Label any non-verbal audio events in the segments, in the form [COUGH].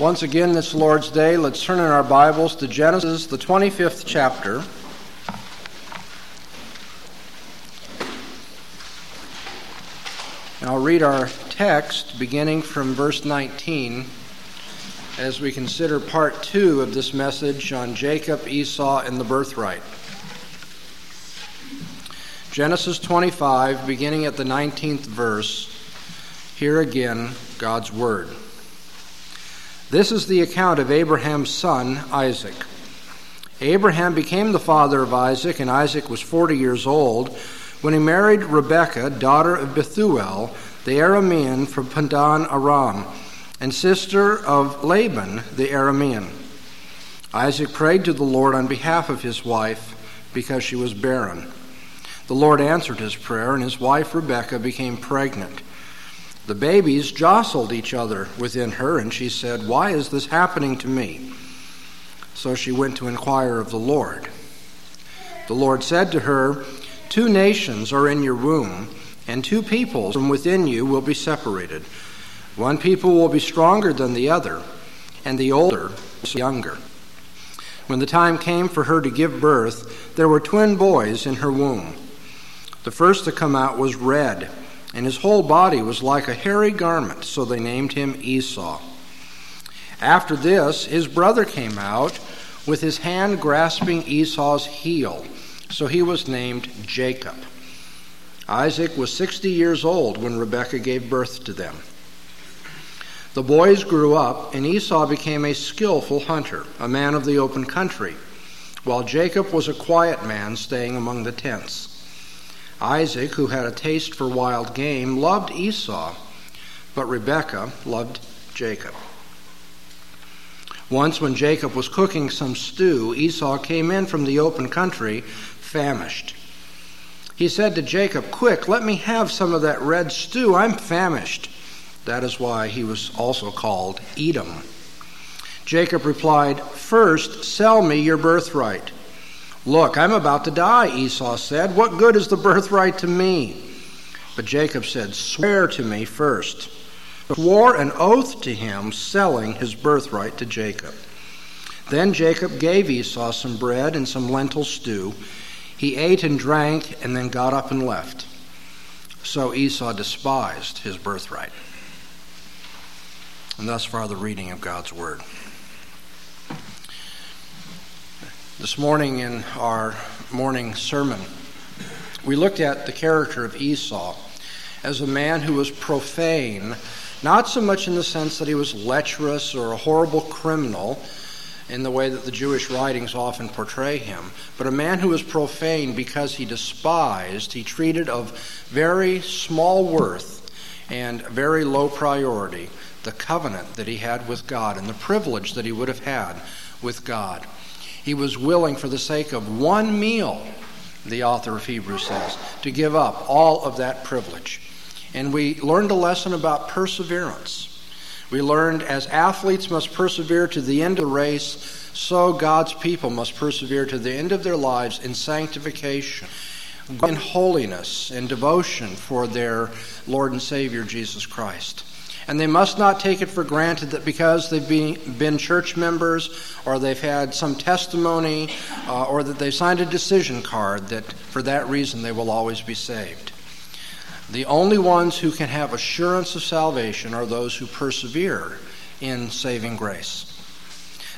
Once again, this Lord's Day, let's turn in our Bibles to Genesis, the 25th chapter. And I'll read our text beginning from verse 19 as we consider part two of this message on Jacob, Esau, and the birthright. Genesis 25, beginning at the 19th verse. Here again, God's Word. This is the account of Abraham's son, Isaac. Abraham became the father of Isaac, and Isaac was 40 years old when he married Rebekah, daughter of Bethuel, the Aramean from Padan Aram, and sister of Laban the Aramean. Isaac prayed to the Lord on behalf of his wife because she was barren. The Lord answered his prayer, and his wife Rebekah became pregnant. The babies jostled each other within her, and she said, Why is this happening to me? So she went to inquire of the Lord. The Lord said to her, Two nations are in your womb, and two peoples from within you will be separated. One people will be stronger than the other, and the older is younger. When the time came for her to give birth, there were twin boys in her womb. The first to come out was red and his whole body was like a hairy garment, so they named him Esau. After this, his brother came out with his hand grasping Esau's heel, so he was named Jacob. Isaac was 60 years old when Rebekah gave birth to them. The boys grew up, and Esau became a skillful hunter, a man of the open country, while Jacob was a quiet man staying among the tents. Isaac, who had a taste for wild game, loved Esau, but Rebekah loved Jacob. Once, when Jacob was cooking some stew, Esau came in from the open country, famished. He said to Jacob, Quick, let me have some of that red stew. I'm famished. That is why he was also called Edom. Jacob replied, First, sell me your birthright. Look, I'm about to die, Esau said. What good is the birthright to me? But Jacob said, Swear to me first. Swore an oath to him, selling his birthright to Jacob. Then Jacob gave Esau some bread and some lentil stew. He ate and drank, and then got up and left. So Esau despised his birthright. And thus far, the reading of God's Word. This morning, in our morning sermon, we looked at the character of Esau as a man who was profane, not so much in the sense that he was lecherous or a horrible criminal in the way that the Jewish writings often portray him, but a man who was profane because he despised, he treated of very small worth and very low priority the covenant that he had with God and the privilege that he would have had with God. He was willing, for the sake of one meal, the author of Hebrews says, to give up all of that privilege. And we learned a lesson about perseverance. We learned as athletes must persevere to the end of the race, so God's people must persevere to the end of their lives in sanctification, in holiness, and devotion for their Lord and Savior Jesus Christ. And they must not take it for granted that because they've been, been church members or they've had some testimony uh, or that they've signed a decision card, that for that reason they will always be saved. The only ones who can have assurance of salvation are those who persevere in saving grace.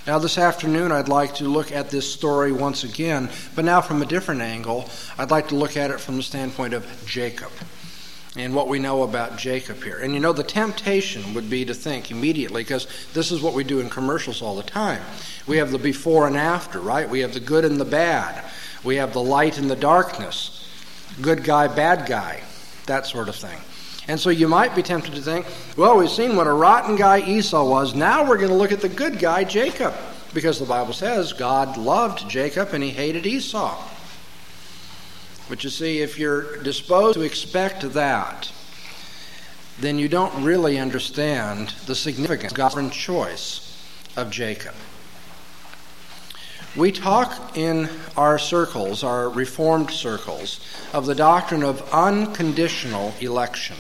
Now, this afternoon, I'd like to look at this story once again, but now from a different angle. I'd like to look at it from the standpoint of Jacob and what we know about Jacob here. And you know, the temptation would be to think immediately, because this is what we do in commercials all the time. We have the before and after, right? We have the good and the bad. We have the light and the darkness. Good guy, bad guy, that sort of thing. And so you might be tempted to think, well, we've seen what a rotten guy Esau was. Now we're going to look at the good guy, Jacob. Because the Bible says God loved Jacob and he hated Esau. But you see, if you're disposed to expect that, then you don't really understand the significance of God's choice of Jacob. We talk in our circles, our Reformed circles, of the doctrine of unconditional election.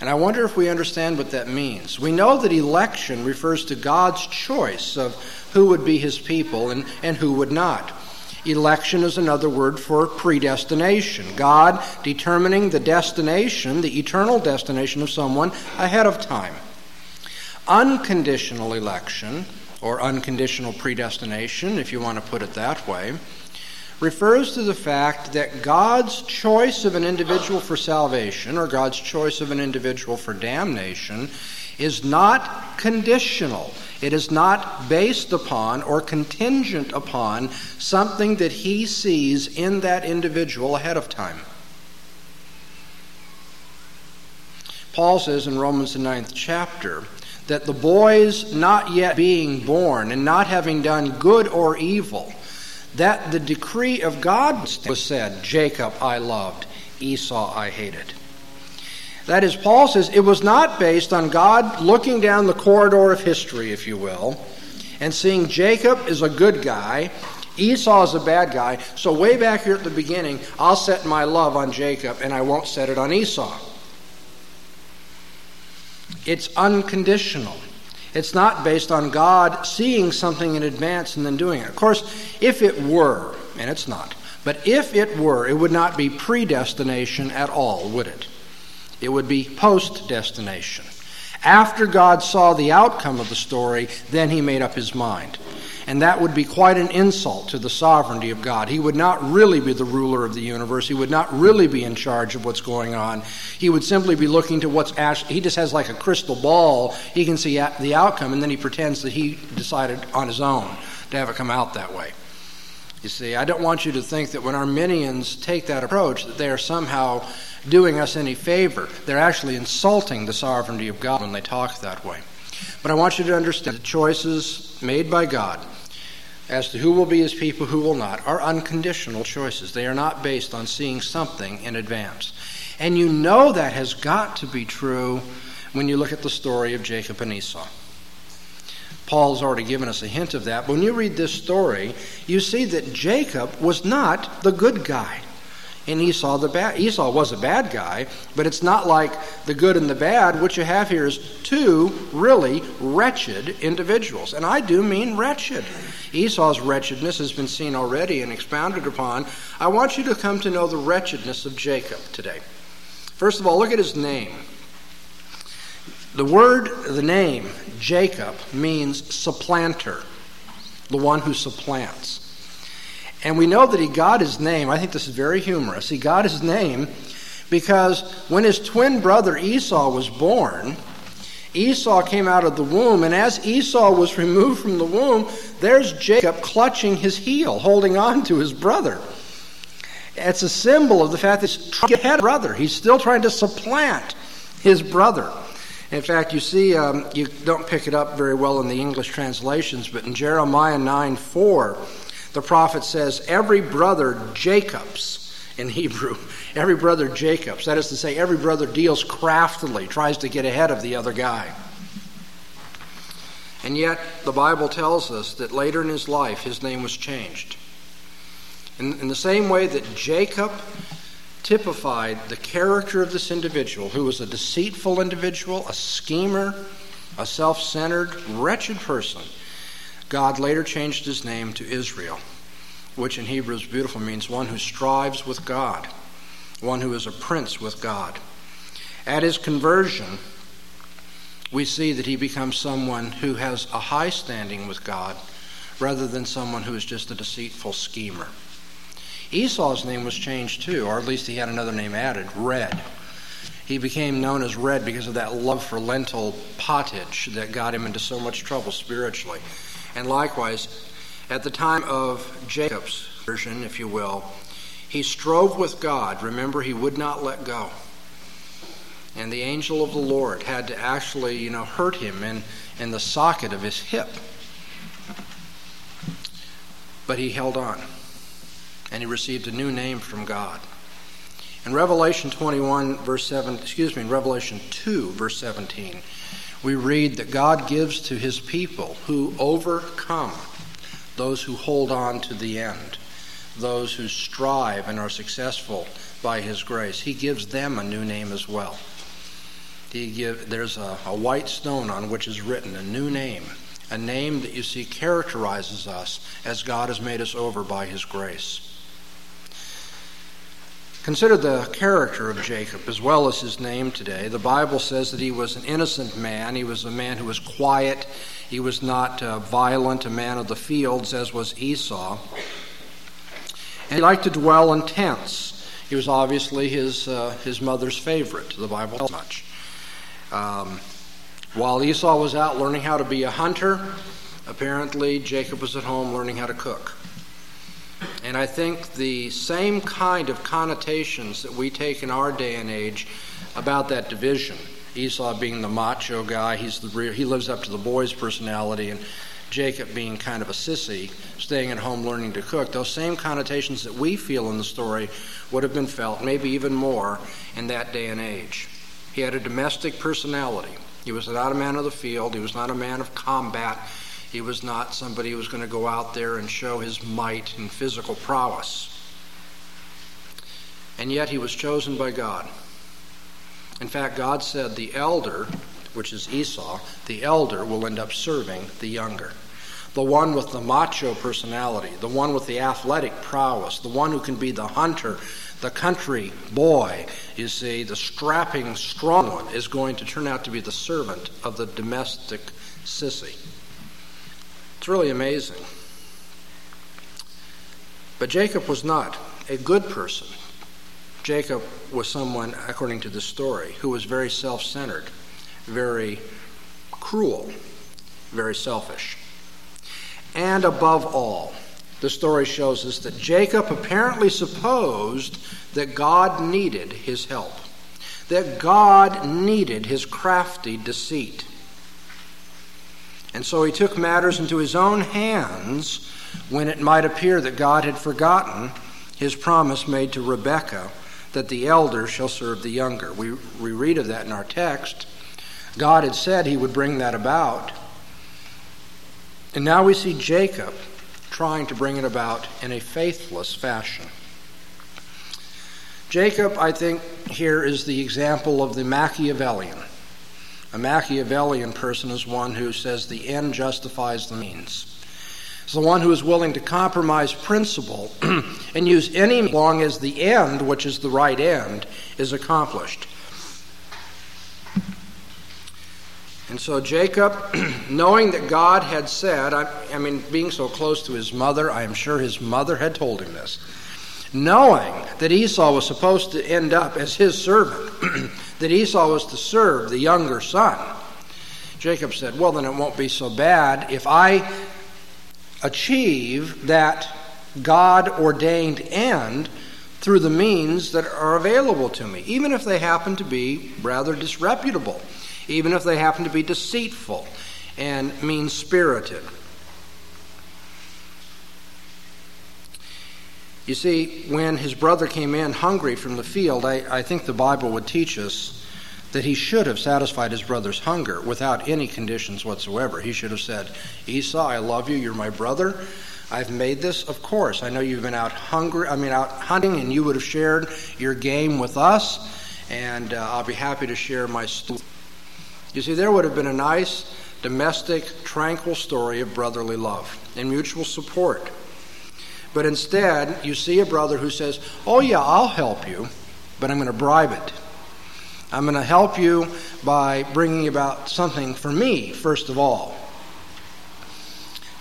And I wonder if we understand what that means. We know that election refers to God's choice of who would be his people and, and who would not. Election is another word for predestination. God determining the destination, the eternal destination of someone ahead of time. Unconditional election, or unconditional predestination, if you want to put it that way, refers to the fact that God's choice of an individual for salvation, or God's choice of an individual for damnation, is not conditional. It is not based upon or contingent upon something that he sees in that individual ahead of time. Paul says in Romans, the ninth chapter, that the boys not yet being born and not having done good or evil, that the decree of God was said, Jacob I loved, Esau I hated. That is, Paul says it was not based on God looking down the corridor of history, if you will, and seeing Jacob is a good guy, Esau is a bad guy, so way back here at the beginning, I'll set my love on Jacob and I won't set it on Esau. It's unconditional. It's not based on God seeing something in advance and then doing it. Of course, if it were, and it's not, but if it were, it would not be predestination at all, would it? It would be post destination. After God saw the outcome of the story, then he made up his mind. And that would be quite an insult to the sovereignty of God. He would not really be the ruler of the universe. He would not really be in charge of what's going on. He would simply be looking to what's actually, he just has like a crystal ball. He can see the outcome, and then he pretends that he decided on his own to have it come out that way. You see, I don't want you to think that when Arminians take that approach, that they are somehow doing us any favor. They're actually insulting the sovereignty of God when they talk that way. But I want you to understand the choices made by God as to who will be his people, who will not, are unconditional choices. They are not based on seeing something in advance. And you know that has got to be true when you look at the story of Jacob and Esau. Paul's already given us a hint of that. But when you read this story, you see that Jacob was not the good guy and Esau the bad. Esau was a bad guy, but it's not like the good and the bad. What you have here is two really wretched individuals, and I do mean wretched. Esau's wretchedness has been seen already and expounded upon. I want you to come to know the wretchedness of Jacob today. First of all, look at his name. The word, the name, Jacob, means supplanter, the one who supplants. And we know that he got his name. I think this is very humorous. He got his name because when his twin brother Esau was born, Esau came out of the womb, and as Esau was removed from the womb, there's Jacob clutching his heel, holding on to his brother. It's a symbol of the fact that he's to get brother. He's still trying to supplant his brother. In fact, you see, um, you don't pick it up very well in the English translations, but in Jeremiah 9 4, the prophet says, Every brother Jacob's, in Hebrew, [LAUGHS] every brother Jacob's. That is to say, every brother deals craftily, tries to get ahead of the other guy. And yet, the Bible tells us that later in his life, his name was changed. In, in, the same way that Jacob typified the character of this individual, who was a deceitful individual, a schemer, a self centered, wretched person, God later changed his name to Israel, which in Hebrew is beautiful means one who strives with God, one who is a prince with God. At his conversion, we see that he becomes someone who has a high standing with God rather than someone who is just a deceitful schemer. Esau's name was changed too, or at least he had another name added, Red. He became known as Red because of that love for lentil pottage that got him into so much trouble spiritually. And likewise, at the time of Jacob's version, if you will, he strove with God. Remember, he would not let go. And the angel of the Lord had to actually, you know, hurt him in, in the socket of his hip. But he held on. And he received a new name from God. In Revelation 21, verse 7, excuse me, in Revelation 2, verse 17, we read that God gives to his people who overcome, those who hold on to the end, those who strive and are successful by his grace. He gives them a new name as well. he give, there's a, a white stone on which is written a new name, a name that you see characterizes us as God has made us over by his grace. Consider the character of Jacob as well as his name today. The Bible says that he was an innocent man. He was a man who was quiet. He was not uh, violent, a man of the fields, as was Esau. And he liked to dwell in tents. He was obviously his, uh, his mother's favorite. The Bible tells much. Um, while Esau was out learning how to be a hunter, apparently Jacob was at home learning how to cook. And I think the same kind of connotations that we take in our day and age about that division, Esau being the macho guy, he's the real, he lives up to the boy's personality, and Jacob being kind of a sissy, staying at home learning to cook, those same connotations that we feel in the story would have been felt, maybe even more, in that day and age. He had a domestic personality. He was not a man of the field, he was not a man of combat. He was not somebody who was going to go out there and show his might and physical prowess. And yet he was chosen by God. In fact, God said the elder, which is Esau, the elder will end up serving the younger. The one with the macho personality, the one with the athletic prowess, the one who can be the hunter, the country boy, you see, the strapping, strong one, is going to turn out to be the servant of the domestic sissy. It's really amazing. But Jacob was not a good person. Jacob was someone, according to the story, who was very self centered, very cruel, very selfish. And above all, the story shows us that Jacob apparently supposed that God needed his help, that God needed his crafty deceit. And so he took matters into his own hands when it might appear that God had forgotten his promise made to Rebekah that the elder shall serve the younger. We, we read of that in our text. God had said he would bring that about. And now we see Jacob trying to bring it about in a faithless fashion. Jacob, I think, here is the example of the Machiavellian. A Machiavellian person is one who says the end justifies the means. It's the one who is willing to compromise principle [CLEARS THROAT] and use any long as the end, which is the right end, is accomplished. And so Jacob, [CLEARS THROAT] knowing that God had said, I, I, mean, being so close to his mother, I am sure his mother had told him this, knowing that Esau was supposed to end up as his servant, [CLEARS THROAT] that Esau was to serve the younger son. Jacob said, Well, then it won't be so bad if I achieve that God ordained end through the means that are available to me, even if they happen to be rather disreputable, even if they happen to be deceitful and mean spirited. You see, when his brother came in hungry from the field, I, I think the Bible would teach us that he should have satisfied his brother's hunger without any conditions whatsoever. He should have said, Esau, I love you, you're my brother. I've made this, of course. I know you've been out hungry, I mean out hunting, and you would have shared your game with us, and uh, I'll be happy to share my story. You see, there would have been a nice, domestic, tranquil story of brotherly love and mutual support. But instead, you see a brother who says, Oh, yeah, I'll help you, but I'm going to bribe it. I'm going to help you by bringing about something for me, first of all.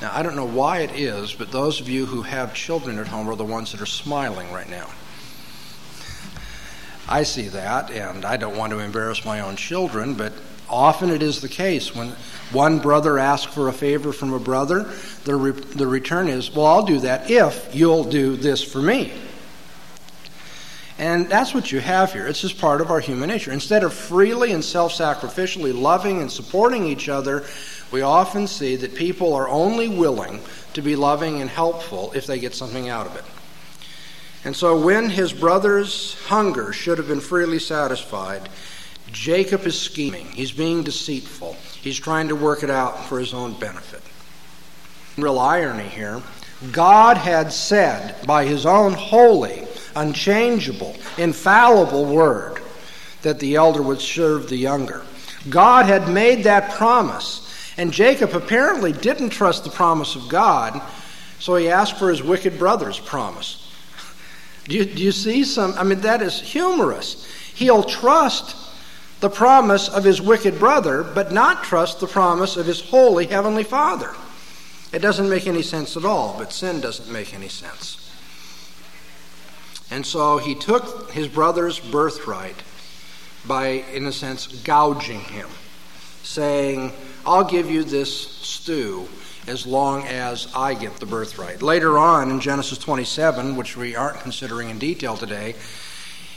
Now, I don't know why it is, but those of you who have children at home are the ones that are smiling right now. I see that, and I don't want to embarrass my own children, but often it is the case when one brother asks for a favor from a brother, the, re- the return is, Well, I'll do that if you'll do this for me. And that's what you have here. It's just part of our human nature. Instead of freely and self sacrificially loving and supporting each other, we often see that people are only willing to be loving and helpful if they get something out of it. And so when his brother's hunger should have been freely satisfied, Jacob is scheming. He's being deceitful. He's trying to work it out for his own benefit. Real irony here. God had said by his own holy, unchangeable, infallible word that the elder would serve the younger. God had made that promise, and Jacob apparently didn't trust the promise of God, so he asked for his wicked brother's promise. Do you, do you see some? I mean, that is humorous. He'll trust the promise of his wicked brother, but not trust the promise of his holy heavenly Father. It doesn't make any sense at all, but sin doesn't make any sense. And so he took his brother's birthright by, in a sense, gouging him, saying, I'll give you this stew as long as I get the birthright. Later on in Genesis 27, which we aren't considering in detail today,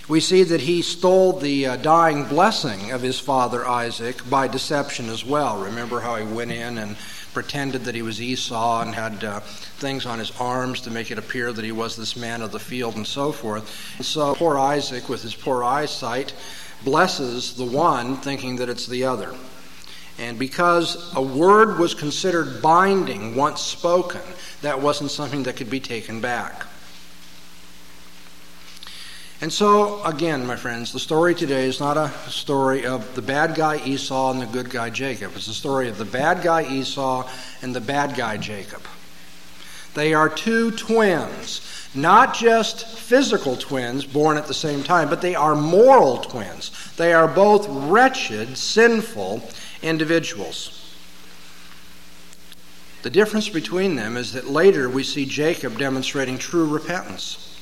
we see that he stole the uh, dying blessing of his father Isaac by deception as well. Remember how he went in and pretended that he was Esau and had uh, things on his arms to make it appear that he was this man of the field and so forth. And so poor Isaac, with his poor eyesight, blesses the one thinking that it's the other. And because a word was considered binding once spoken, that wasn't something that could be taken back. And so, again, my friends, the story today is not a story of the bad guy Esau and the good guy Jacob. It's the story of the bad guy Esau and the bad guy Jacob. They are two twins, not just physical twins born at the same time, but they are moral twins. They are both wretched, sinful individuals. The difference between them is that later we see Jacob demonstrating true repentance.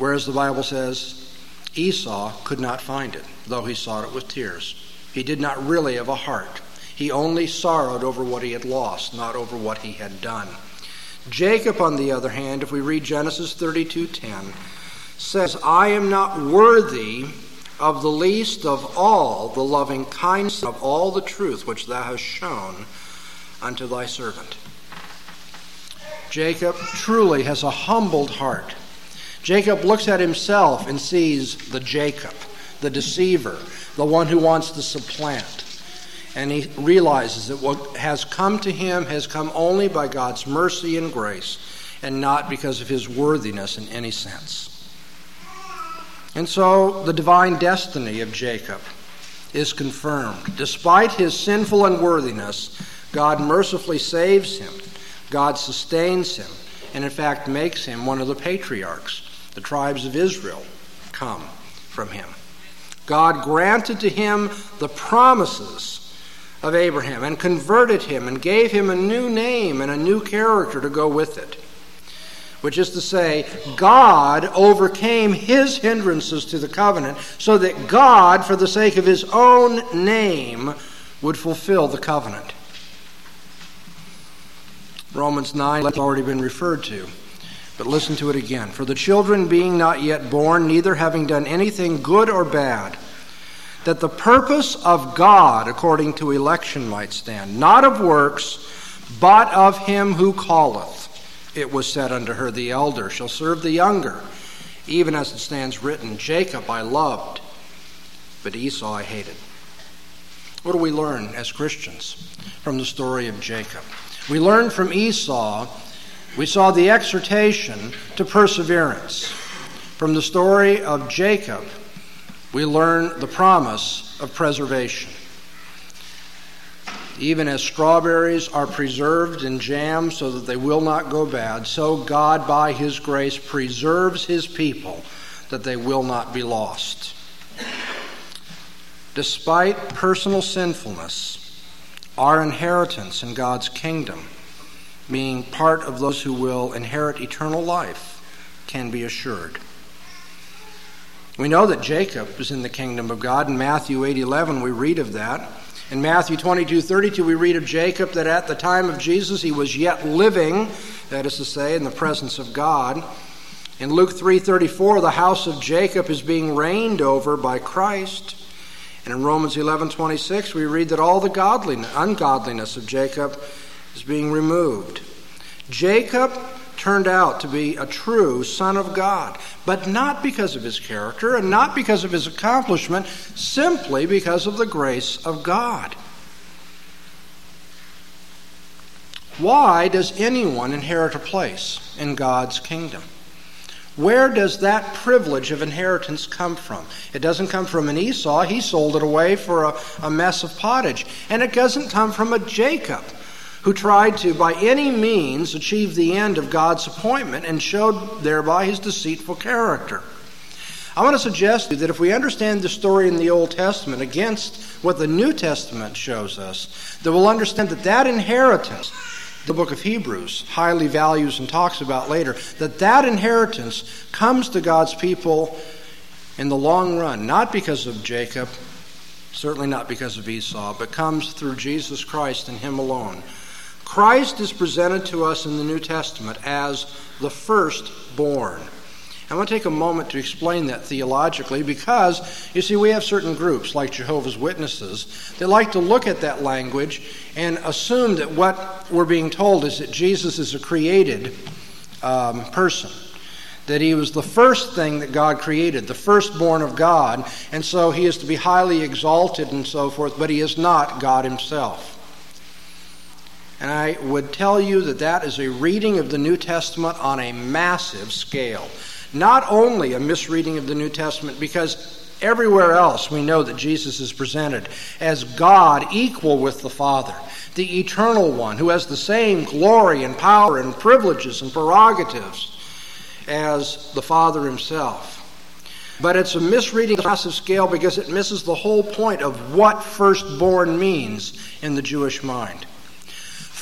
Whereas the Bible says Esau could not find it, though he sought it with tears. He did not really have a heart. He only sorrowed over what he had lost, not over what he had done. Jacob, on the other hand, if we read Genesis 32:10, says, "I am not worthy of the least of all the loving kindness of all the truth which thou hast shown unto thy servant." Jacob truly has a humbled heart. Jacob looks at himself and sees the Jacob, the deceiver, the one who wants to supplant. And he realizes that what has come to him has come only by God's mercy and grace, and not because of his worthiness in any sense. And so the divine destiny of Jacob is confirmed. Despite his sinful unworthiness, God mercifully saves him, God sustains him, and in fact makes him one of the patriarchs the tribes of Israel come from him. God granted to him the promises of Abraham and converted him and gave him a new name and a new character to go with it. Which is to say, God overcame his hindrances to the covenant so that God, for the sake of his own name, would fulfill the covenant. Romans 9 has already been referred to. But listen to it again. For the children being not yet born, neither having done anything good or bad, that the purpose of God according to election might stand, not of works, but of him who calleth. It was said unto her, The elder shall serve the younger, even as it stands written, Jacob I loved, but Esau I hated. What do we learn as Christians from the story of Jacob? We learn from Esau we saw the exhortation to perseverance. From the story of Jacob, we learn the promise of preservation. Even as strawberries are preserved in jam so that they will not go bad, so God, by His grace, preserves His people that they will not be lost. Despite personal sinfulness, our inheritance in God's kingdom being part of those who will inherit eternal life, can be assured. We know that Jacob is in the kingdom of God. In Matthew 8:11 we read of that. In Matthew 22:32 we read of Jacob that at the time of Jesus he was yet living, that is to say in the presence of God. In Luke 3:34 the house of Jacob is being reigned over by Christ. And in Romans 11:26 we read that all the godliness, ungodliness of Jacob is being removed. Jacob turned out to be a true son of God, but not because of his character and not because of his accomplishment, simply because of the grace of God. Why does anyone inherit a place in God's kingdom? Where does that privilege of inheritance come from? It doesn't come from an Esau. He sold it away for a, a mess of pottage. And it doesn't come from a Jacob who tried to, by any means, achieve the end of God's appointment and showed thereby his deceitful character. I want to suggest to you that if we understand the story in the Old Testament against what the New Testament shows us, that we'll understand that that inheritance, the book of Hebrews highly values and talks about later, that that inheritance comes to God's people in the long run, not because of Jacob, certainly not because of Esau, but comes through Jesus Christ and Him alone. Christ is presented to us in the New Testament as the firstborn. I want to take a moment to explain that theologically because, you see, we have certain groups like Jehovah's Witnesses that like to look at that language and assume that what we're being told is that Jesus is a created um, person. That he was the first thing that God created, the firstborn of God, and so he is to be highly exalted and so forth, but he is not God himself. And I would tell you that that is a reading of the New Testament on a massive scale. Not only a misreading of the New Testament, because everywhere else we know that Jesus is presented as God equal with the Father, the eternal one who has the same glory and power and privileges and prerogatives as the Father himself. But it's a misreading on a massive scale because it misses the whole point of what firstborn means in the Jewish mind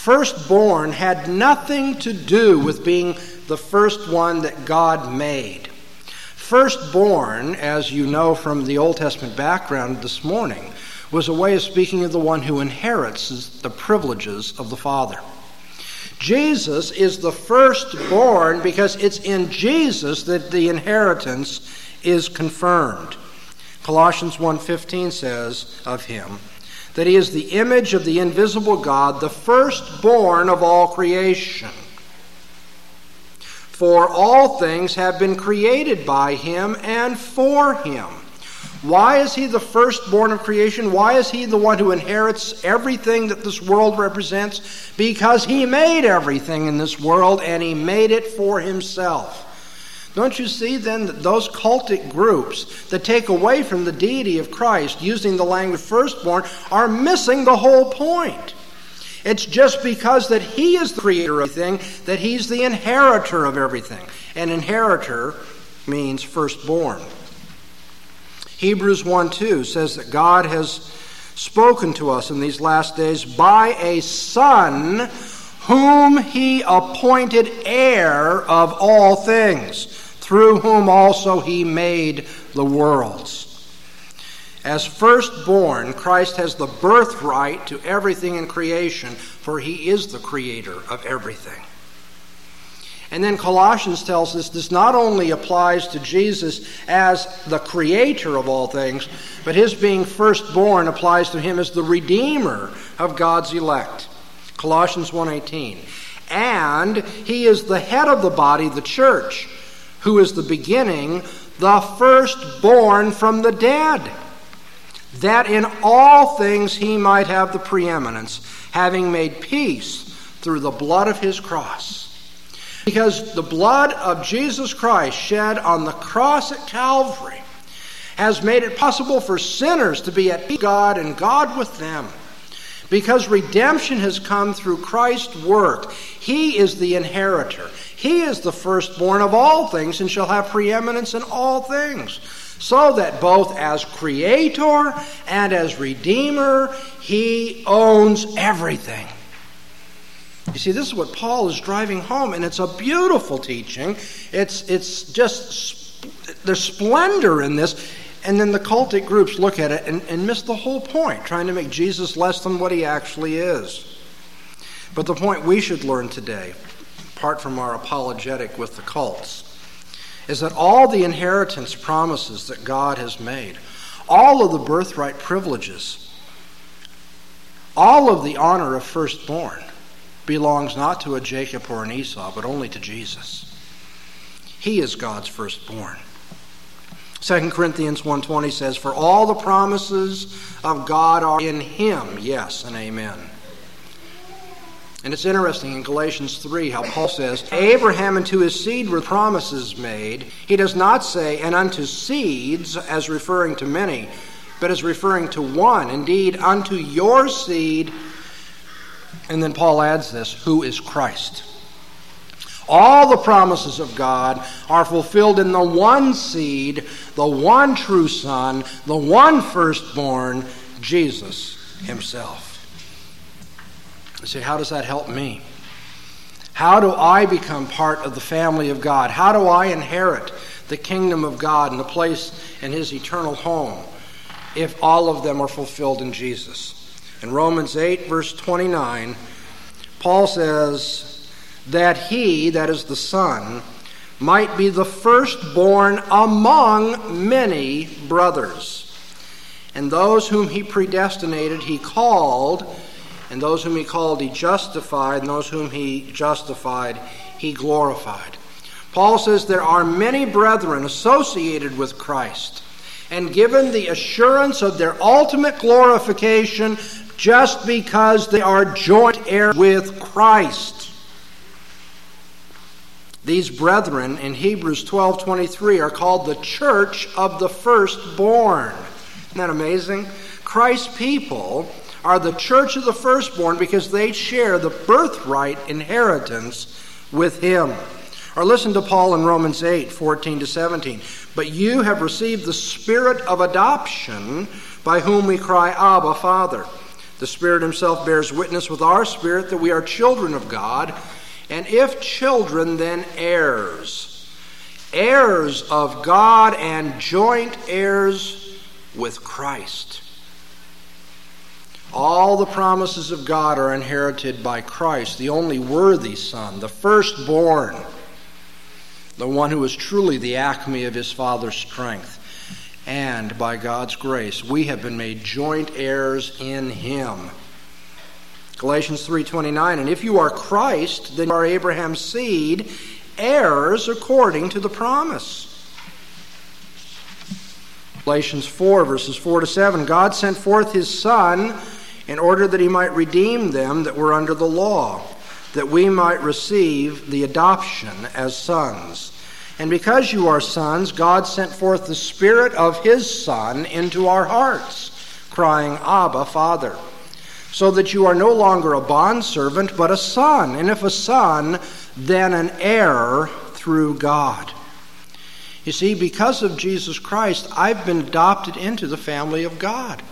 firstborn had nothing to do with being the first one that God made. Firstborn, as you know from the Old Testament background this morning, was a way of speaking of the one who inherits the privileges of the Father. Jesus is the firstborn because it's in Jesus that the inheritance is confirmed. Colossians 1:15 says of him, that he is the image of the invisible God, the firstborn of all creation. For all things have been created by him and for him. Why is he the firstborn of creation? Why is he the one who inherits everything that this world represents? Because he made everything in this world and he made it for himself. Don't you see then that those cultic groups that take away from the deity of Christ using the language firstborn are missing the whole point? It's just because that he is the creator of everything that he's the inheritor of everything. An inheritor means firstborn. Hebrews 1 2 says that God has spoken to us in these last days by a Son whom he appointed heir of all things through whom also he made the worlds. As firstborn, Christ has the birthright to everything in creation, for he is the creator of everything. And then Colossians tells us this not only applies to Jesus as the creator of all things, but his being firstborn applies to him as the redeemer of God's elect. Colossians 1:18. And he is the head of the body, the church who is the beginning, the firstborn from the dead, that in all things he might have the preeminence, having made peace through the blood of his cross. Because the blood of Jesus Christ shed on the cross at Calvary has made it possible for sinners to be at peace with God and God with them. Because redemption has come through Christ's work, he is the inheritor. He is the firstborn of all things and shall have preeminence in all things. So that both as creator and as redeemer, he owns everything. You see, this is what Paul is driving home, and it's a beautiful teaching. It's, it's just, there's splendor in this. And then the cultic groups look at it and, and miss the whole point, trying to make Jesus less than what he actually is. But the point we should learn today apart from our apologetic with the cults, is that all the inheritance promises that God has made, all of the birthright privileges, all of the honor of firstborn belongs not to a Jacob or an Esau, but only to Jesus. He is God's firstborn. 2 Corinthians 1:20 says for all the promises of God are in him yes and amen And it's interesting in Galatians 3 how Paul says, Abraham and to his seed were promises made. He does not say, and unto seeds, as referring to many, but as referring to one. Indeed, unto your seed. And then Paul adds this, who is Christ. All the promises of God are fulfilled in the one seed, the one true Son, the one firstborn, Jesus Himself. You say, how does that help me? How do I become part of the family of God? How do I inherit the kingdom of God and the place in His eternal home if all of them are fulfilled in Jesus? In Romans 8, verse 29, Paul says that he, that is the Son, might be the firstborn among many brothers. And those whom he predestinated, he called and those whom he called, he justified, and those whom he justified, he glorified. Paul says there are many brethren associated with Christ and given the assurance of their ultimate glorification just because they are joint heirs with Christ. These brethren in Hebrews 12:23 are called the church of the firstborn. Isn't that amazing? Christ's people are the church of the firstborn because they share the birthright inheritance with him. Or listen to Paul in Romans 8 14 to 17. But you have received the spirit of adoption by whom we cry, Abba, Father. The Spirit Himself bears witness with our spirit that we are children of God, and if children, then heirs. Heirs of God and joint heirs with Christ. All the promises of God are inherited by Christ, the only worthy Son, the firstborn, the one who is truly the acme of his Father's strength. And by God's grace, we have been made joint heirs in him. Galatians 3:29 and if you are Christ then you are Abraham's seed heirs according to the promise. Galatians 4 verses 4 to 7 God sent forth his son in order that he might redeem them that were under the law, that we might receive the adoption as sons. And because you are sons, God sent forth the Spirit of His Son into our hearts, crying, Abba, Father. So that you are no longer a bondservant, but a son. And if a son, then an heir through God. You see, because of Jesus Christ, I've been adopted into the family of God.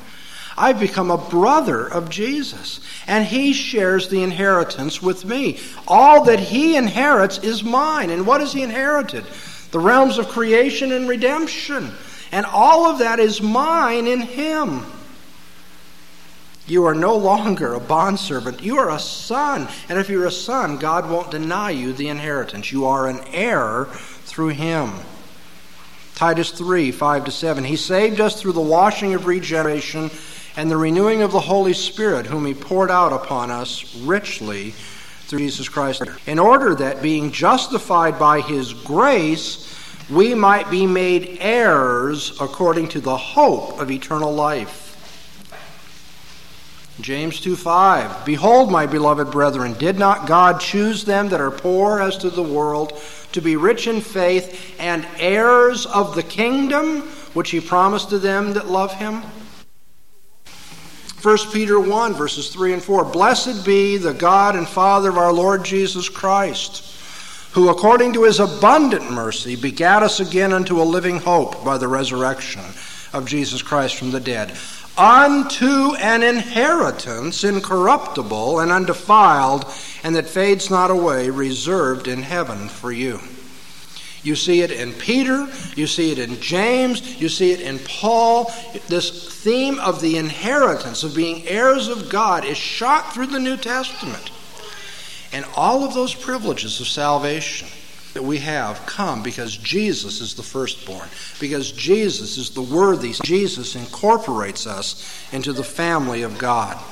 I've become a brother of Jesus, and he shares the inheritance with me. All that he inherits is mine. And what has he inherited? The realms of creation and redemption. And all of that is mine in him. You are no longer a bondservant. You are a son. And if you're a son, God won't deny you the inheritance. You are an heir through him. Titus 3 5 to 7. He saved us through the washing of regeneration and the renewing of the Holy Spirit, whom He poured out upon us richly through Jesus Christ, in order that, being justified by His grace, we might be made heirs according to the hope of eternal life. James 2 5 Behold, my beloved brethren, did not God choose them that are poor as to the world to be rich in faith and heirs of the kingdom which he promised to them that love him? 1 Peter 1, verses 3 and 4. Blessed be the God and Father of our Lord Jesus Christ, who according to his abundant mercy begat us again unto a living hope by the resurrection of Jesus Christ from the dead, unto an inheritance incorruptible and undefiled, and that fades not away, reserved in heaven for you. You see it in Peter, you see it in James, you see it in Paul. This theme of the inheritance, of being heirs of God, is shot through the New Testament. And all of those privileges of salvation that we have come because Jesus is the firstborn, because Jesus is the worthy. Jesus incorporates us into the family of God.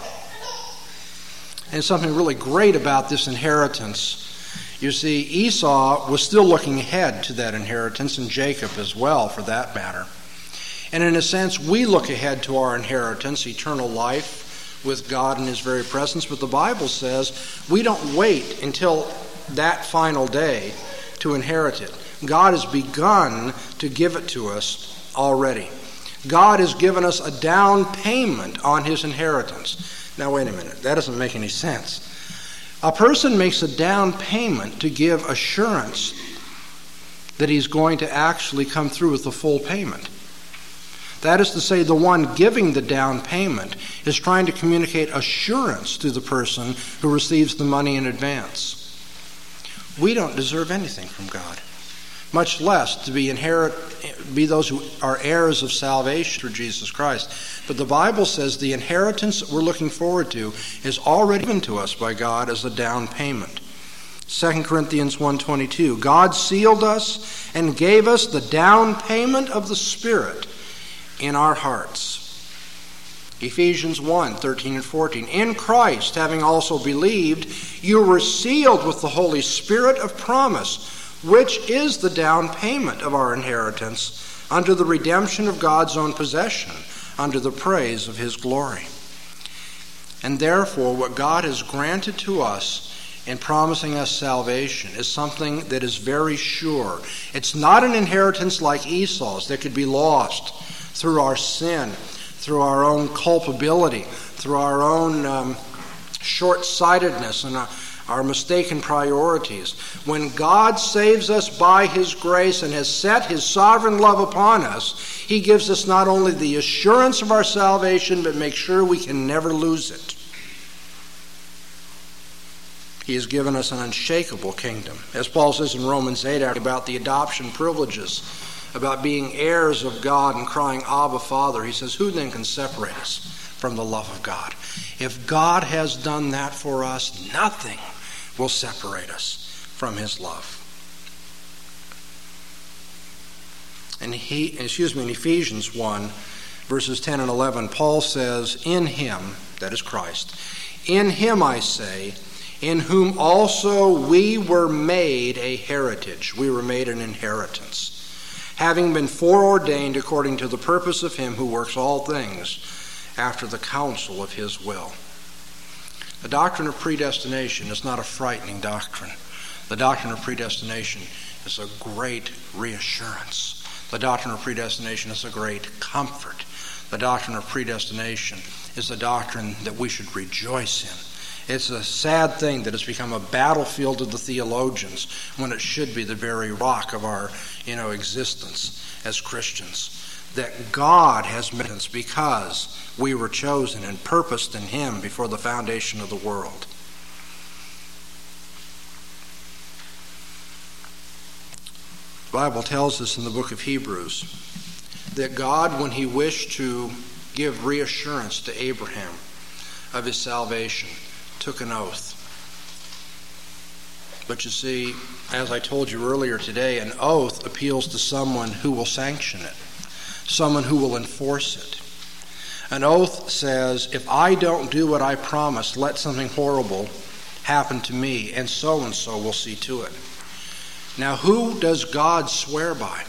And something really great about this inheritance you see, Esau was still looking ahead to that inheritance, and Jacob as well, for that matter. And in a sense, we look ahead to our inheritance, eternal life, with God in His very presence, but the Bible says we don't wait until that final day to inherit it. God has begun to give it to us already. God has given us a down payment on His inheritance. Now, wait a minute, that doesn't make any sense. A person makes a down payment to give assurance that he's going to actually come through with the full payment. That is to say, the one giving the down payment is trying to communicate assurance to the person who receives the money in advance. We don't deserve anything from God, much less to be inherit, be those who are heirs of salvation through Jesus Christ. But the Bible says the inheritance that we're looking forward to is already given to us by God as a down payment. 2 Corinthians 1:22 God sealed us and gave us the down payment of the Spirit in our hearts. Ephesians 1 13 and 14. In Christ, having also believed, you were sealed with the Holy Spirit of promise, which is the down payment of our inheritance unto the redemption of God's own possession, unto the praise of his glory. And therefore, what God has granted to us in promising us salvation is something that is very sure. It's not an inheritance like Esau's that could be lost through our sin, through our own culpability, through our own um, short sightedness and uh, our mistaken priorities. When God saves us by His grace and has set His sovereign love upon us, He gives us not only the assurance of our salvation, but makes sure we can never lose it. He has given us an unshakable kingdom. As Paul says in Romans 8 about the adoption privileges about being heirs of God and crying, Abba, Father, he says, Who then can separate us from the love of God? If God has done that for us, nothing will separate us from his love. And he, excuse me, in Ephesians 1, verses 10 and 11, Paul says, In him, that is Christ, in him I say, in whom also we were made a heritage. We were made an inheritance having been foreordained according to the purpose of him who works all things after the counsel of his will. The doctrine of predestination is not a frightening doctrine. The doctrine of predestination is a great reassurance. The doctrine of predestination is a great comfort. The doctrine of predestination is a doctrine that we should rejoice in. It's a sad thing that it's become a battlefield of the theologians when it should be the very rock of our, you know, existence as Christians. That God has made us because we were chosen and purposed in Him before the foundation of the world. The Bible tells us in the book of Hebrews that God, when He wished to give reassurance to Abraham of his salvation, took an oath. But you see, as I told you earlier today, an oath appeals to someone who will sanction it, someone who will enforce it. An oath says, if I don't do what I promise, let something horrible happen to me, and so and so will see to it. Now, who does God swear by?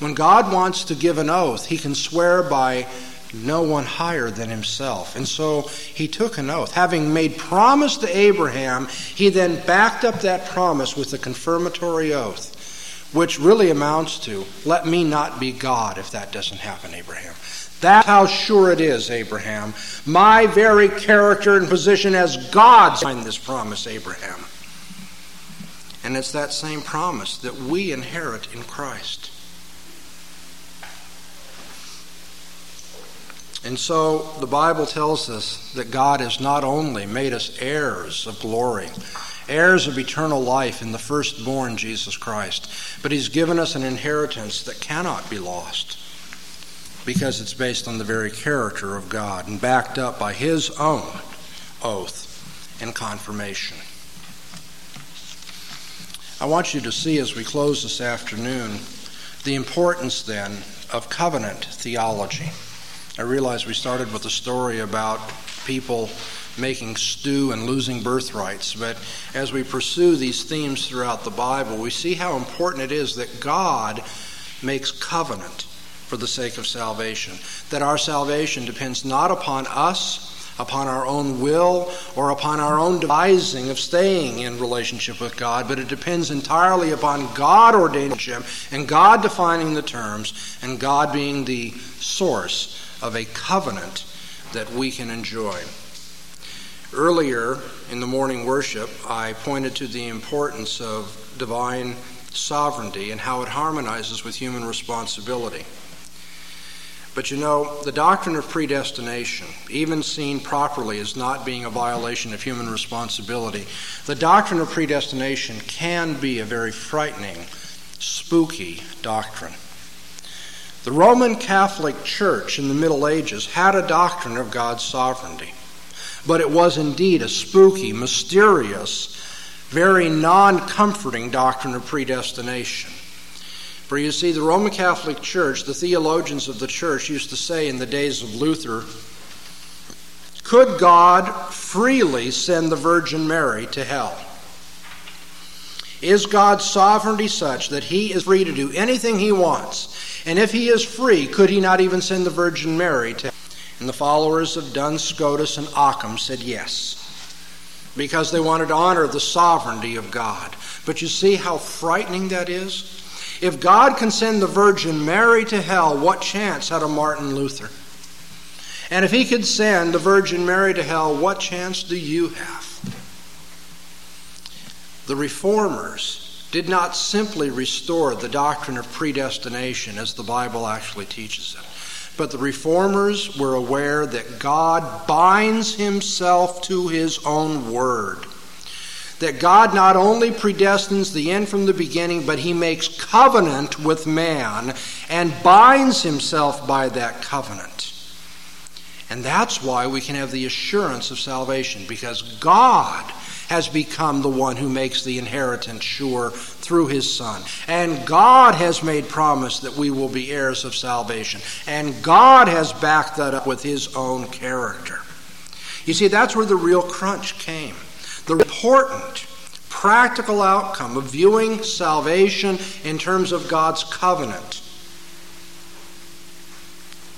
When God wants to give an oath, he can swear by no one higher than himself. And so he took an oath. Having made promise to Abraham, he then backed up that promise with a confirmatory oath, which really amounts to, Let me not be God if that doesn't happen, Abraham. That's how sure it is, Abraham. My very character and position as God signed this promise, Abraham. And it's that same promise that we inherit in Christ. And so the Bible tells us that God has not only made us heirs of glory, heirs of eternal life in the firstborn Jesus Christ, but He's given us an inheritance that cannot be lost because it's based on the very character of God and backed up by His own oath and confirmation. I want you to see as we close this afternoon the importance then of covenant theology. I realize we started with a story about people making stew and losing birthrights, but as we pursue these themes throughout the Bible, we see how important it is that God makes covenant for the sake of salvation. That our salvation depends not upon us, upon our own will or upon our own devising of staying in relationship with God, but it depends entirely upon God ordaining and God defining the terms and God being the source of a covenant that we can enjoy. Earlier in the morning worship, I pointed to the importance of divine sovereignty and how it harmonizes with human responsibility. But you know, the doctrine of predestination, even seen properly as not being a violation of human responsibility, the doctrine of predestination can be a very frightening, spooky doctrine. The Roman Catholic Church in the Middle Ages had a doctrine of God's sovereignty, but it was indeed a spooky, mysterious, very non comforting doctrine of predestination. For you see, the Roman Catholic Church, the theologians of the church used to say in the days of Luther, could God freely send the Virgin Mary to hell? Is God's sovereignty such that He is free to do anything He wants? And if He is free, could He not even send the Virgin Mary to And the followers of Duns Scotus and Occam said yes, because they wanted to honor the sovereignty of God. But you see how frightening that is? If God can send the Virgin Mary to hell, what chance had a Martin Luther? And if he could send the Virgin Mary to hell, what chance do you have? The reformers did not simply restore the doctrine of predestination as the Bible actually teaches it, but the reformers were aware that God binds himself to his own word that God not only predestines the end from the beginning, but he makes covenant with man and binds himself by that covenant. And that's why we can have the assurance of salvation, because God has become the one who makes the inheritance sure through his Son. And God has made promise that we will be heirs of salvation. And God has backed that up with his own character. You see, that's where the real crunch came. The important practical outcome of viewing salvation in terms of God's covenant.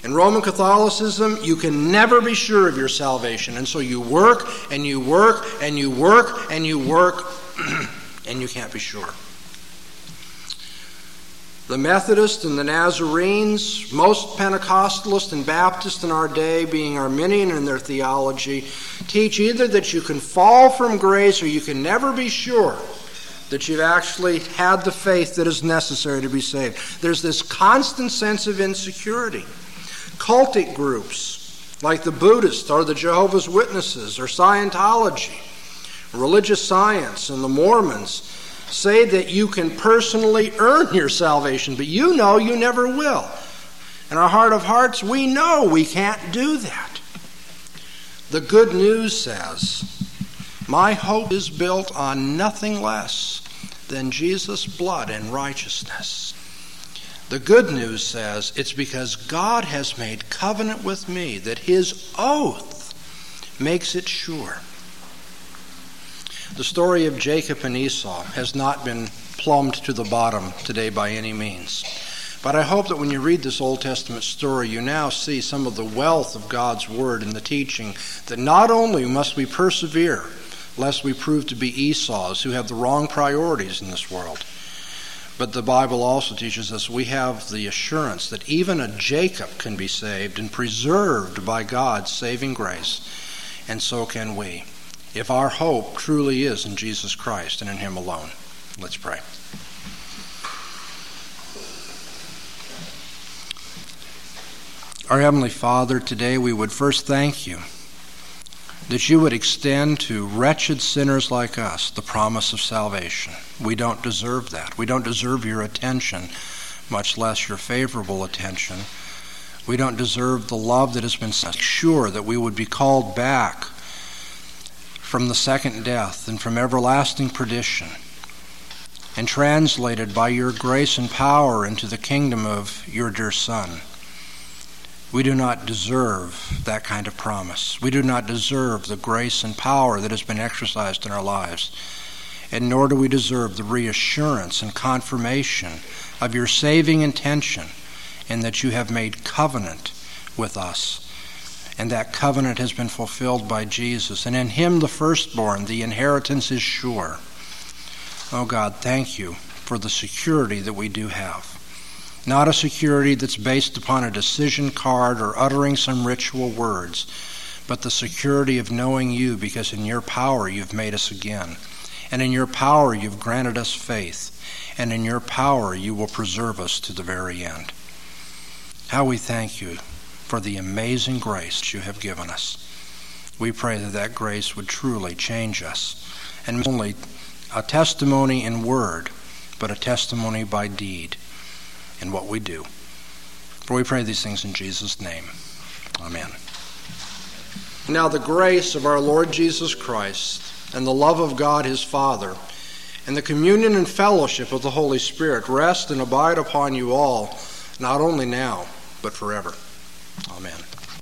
In Roman Catholicism, you can never be sure of your salvation, and so you work and you work and you work and you work, [CLEARS THROAT] and you can't be sure. The Methodists and the Nazarenes, most Pentecostalists and Baptists in our day, being Arminian in their theology, teach either that you can fall from grace or you can never be sure that you've actually had the faith that is necessary to be saved. There's this constant sense of insecurity. Cultic groups like the Buddhists or the Jehovah's Witnesses or Scientology, religious science, and the Mormons say that you can personally earn your salvation, but you know you never will. In our heart of hearts, we know we can't do that. The good news says, My hope is built on nothing less than Jesus' blood and righteousness. The good news says it's because God has made covenant with me that his oath makes it sure. The story of Jacob and Esau has not been plumbed to the bottom today by any means. But I hope that when you read this Old Testament story, you now see some of the wealth of God's Word and the teaching that not only must we persevere, lest we prove to be Esau's who have the wrong priorities in this world, but the Bible also teaches us we have the assurance that even a Jacob can be saved and preserved by God's saving grace, and so can we if our hope truly is in Jesus Christ and in Him alone. Let's pray. Our Heavenly Father, today we would first thank you that you would extend to wretched sinners like us the promise of salvation. We don't deserve that. We don't deserve your attention, much less your favorable attention. We don't deserve the love that has been sent. sure that we would be called back from the second death and from everlasting perdition, and translated by your grace and power into the kingdom of your dear Son. We do not deserve that kind of promise. We do not deserve the grace and power that has been exercised in our lives. And nor do we deserve the reassurance and confirmation of your saving intention in that you have made covenant with us And that covenant has been fulfilled by Jesus. And in him, the firstborn, the inheritance is sure. Oh God, thank you for the security that we do have. Not a security that's based upon a decision card or uttering some ritual words, but the security of knowing you because in your power you've made us again. And in your power you've granted us faith. And in your power you will preserve us to the very end. How we thank you for the amazing grace you have given us. We pray that that grace would truly change us and only a testimony in word, but a testimony by deed in what we do. For we pray these things in Jesus' name. Amen. Now, the grace of our Lord Jesus Christ and the love of God his Father and the communion and fellowship of the Holy Spirit rest and abide upon you all, not only now, but forever. Amen.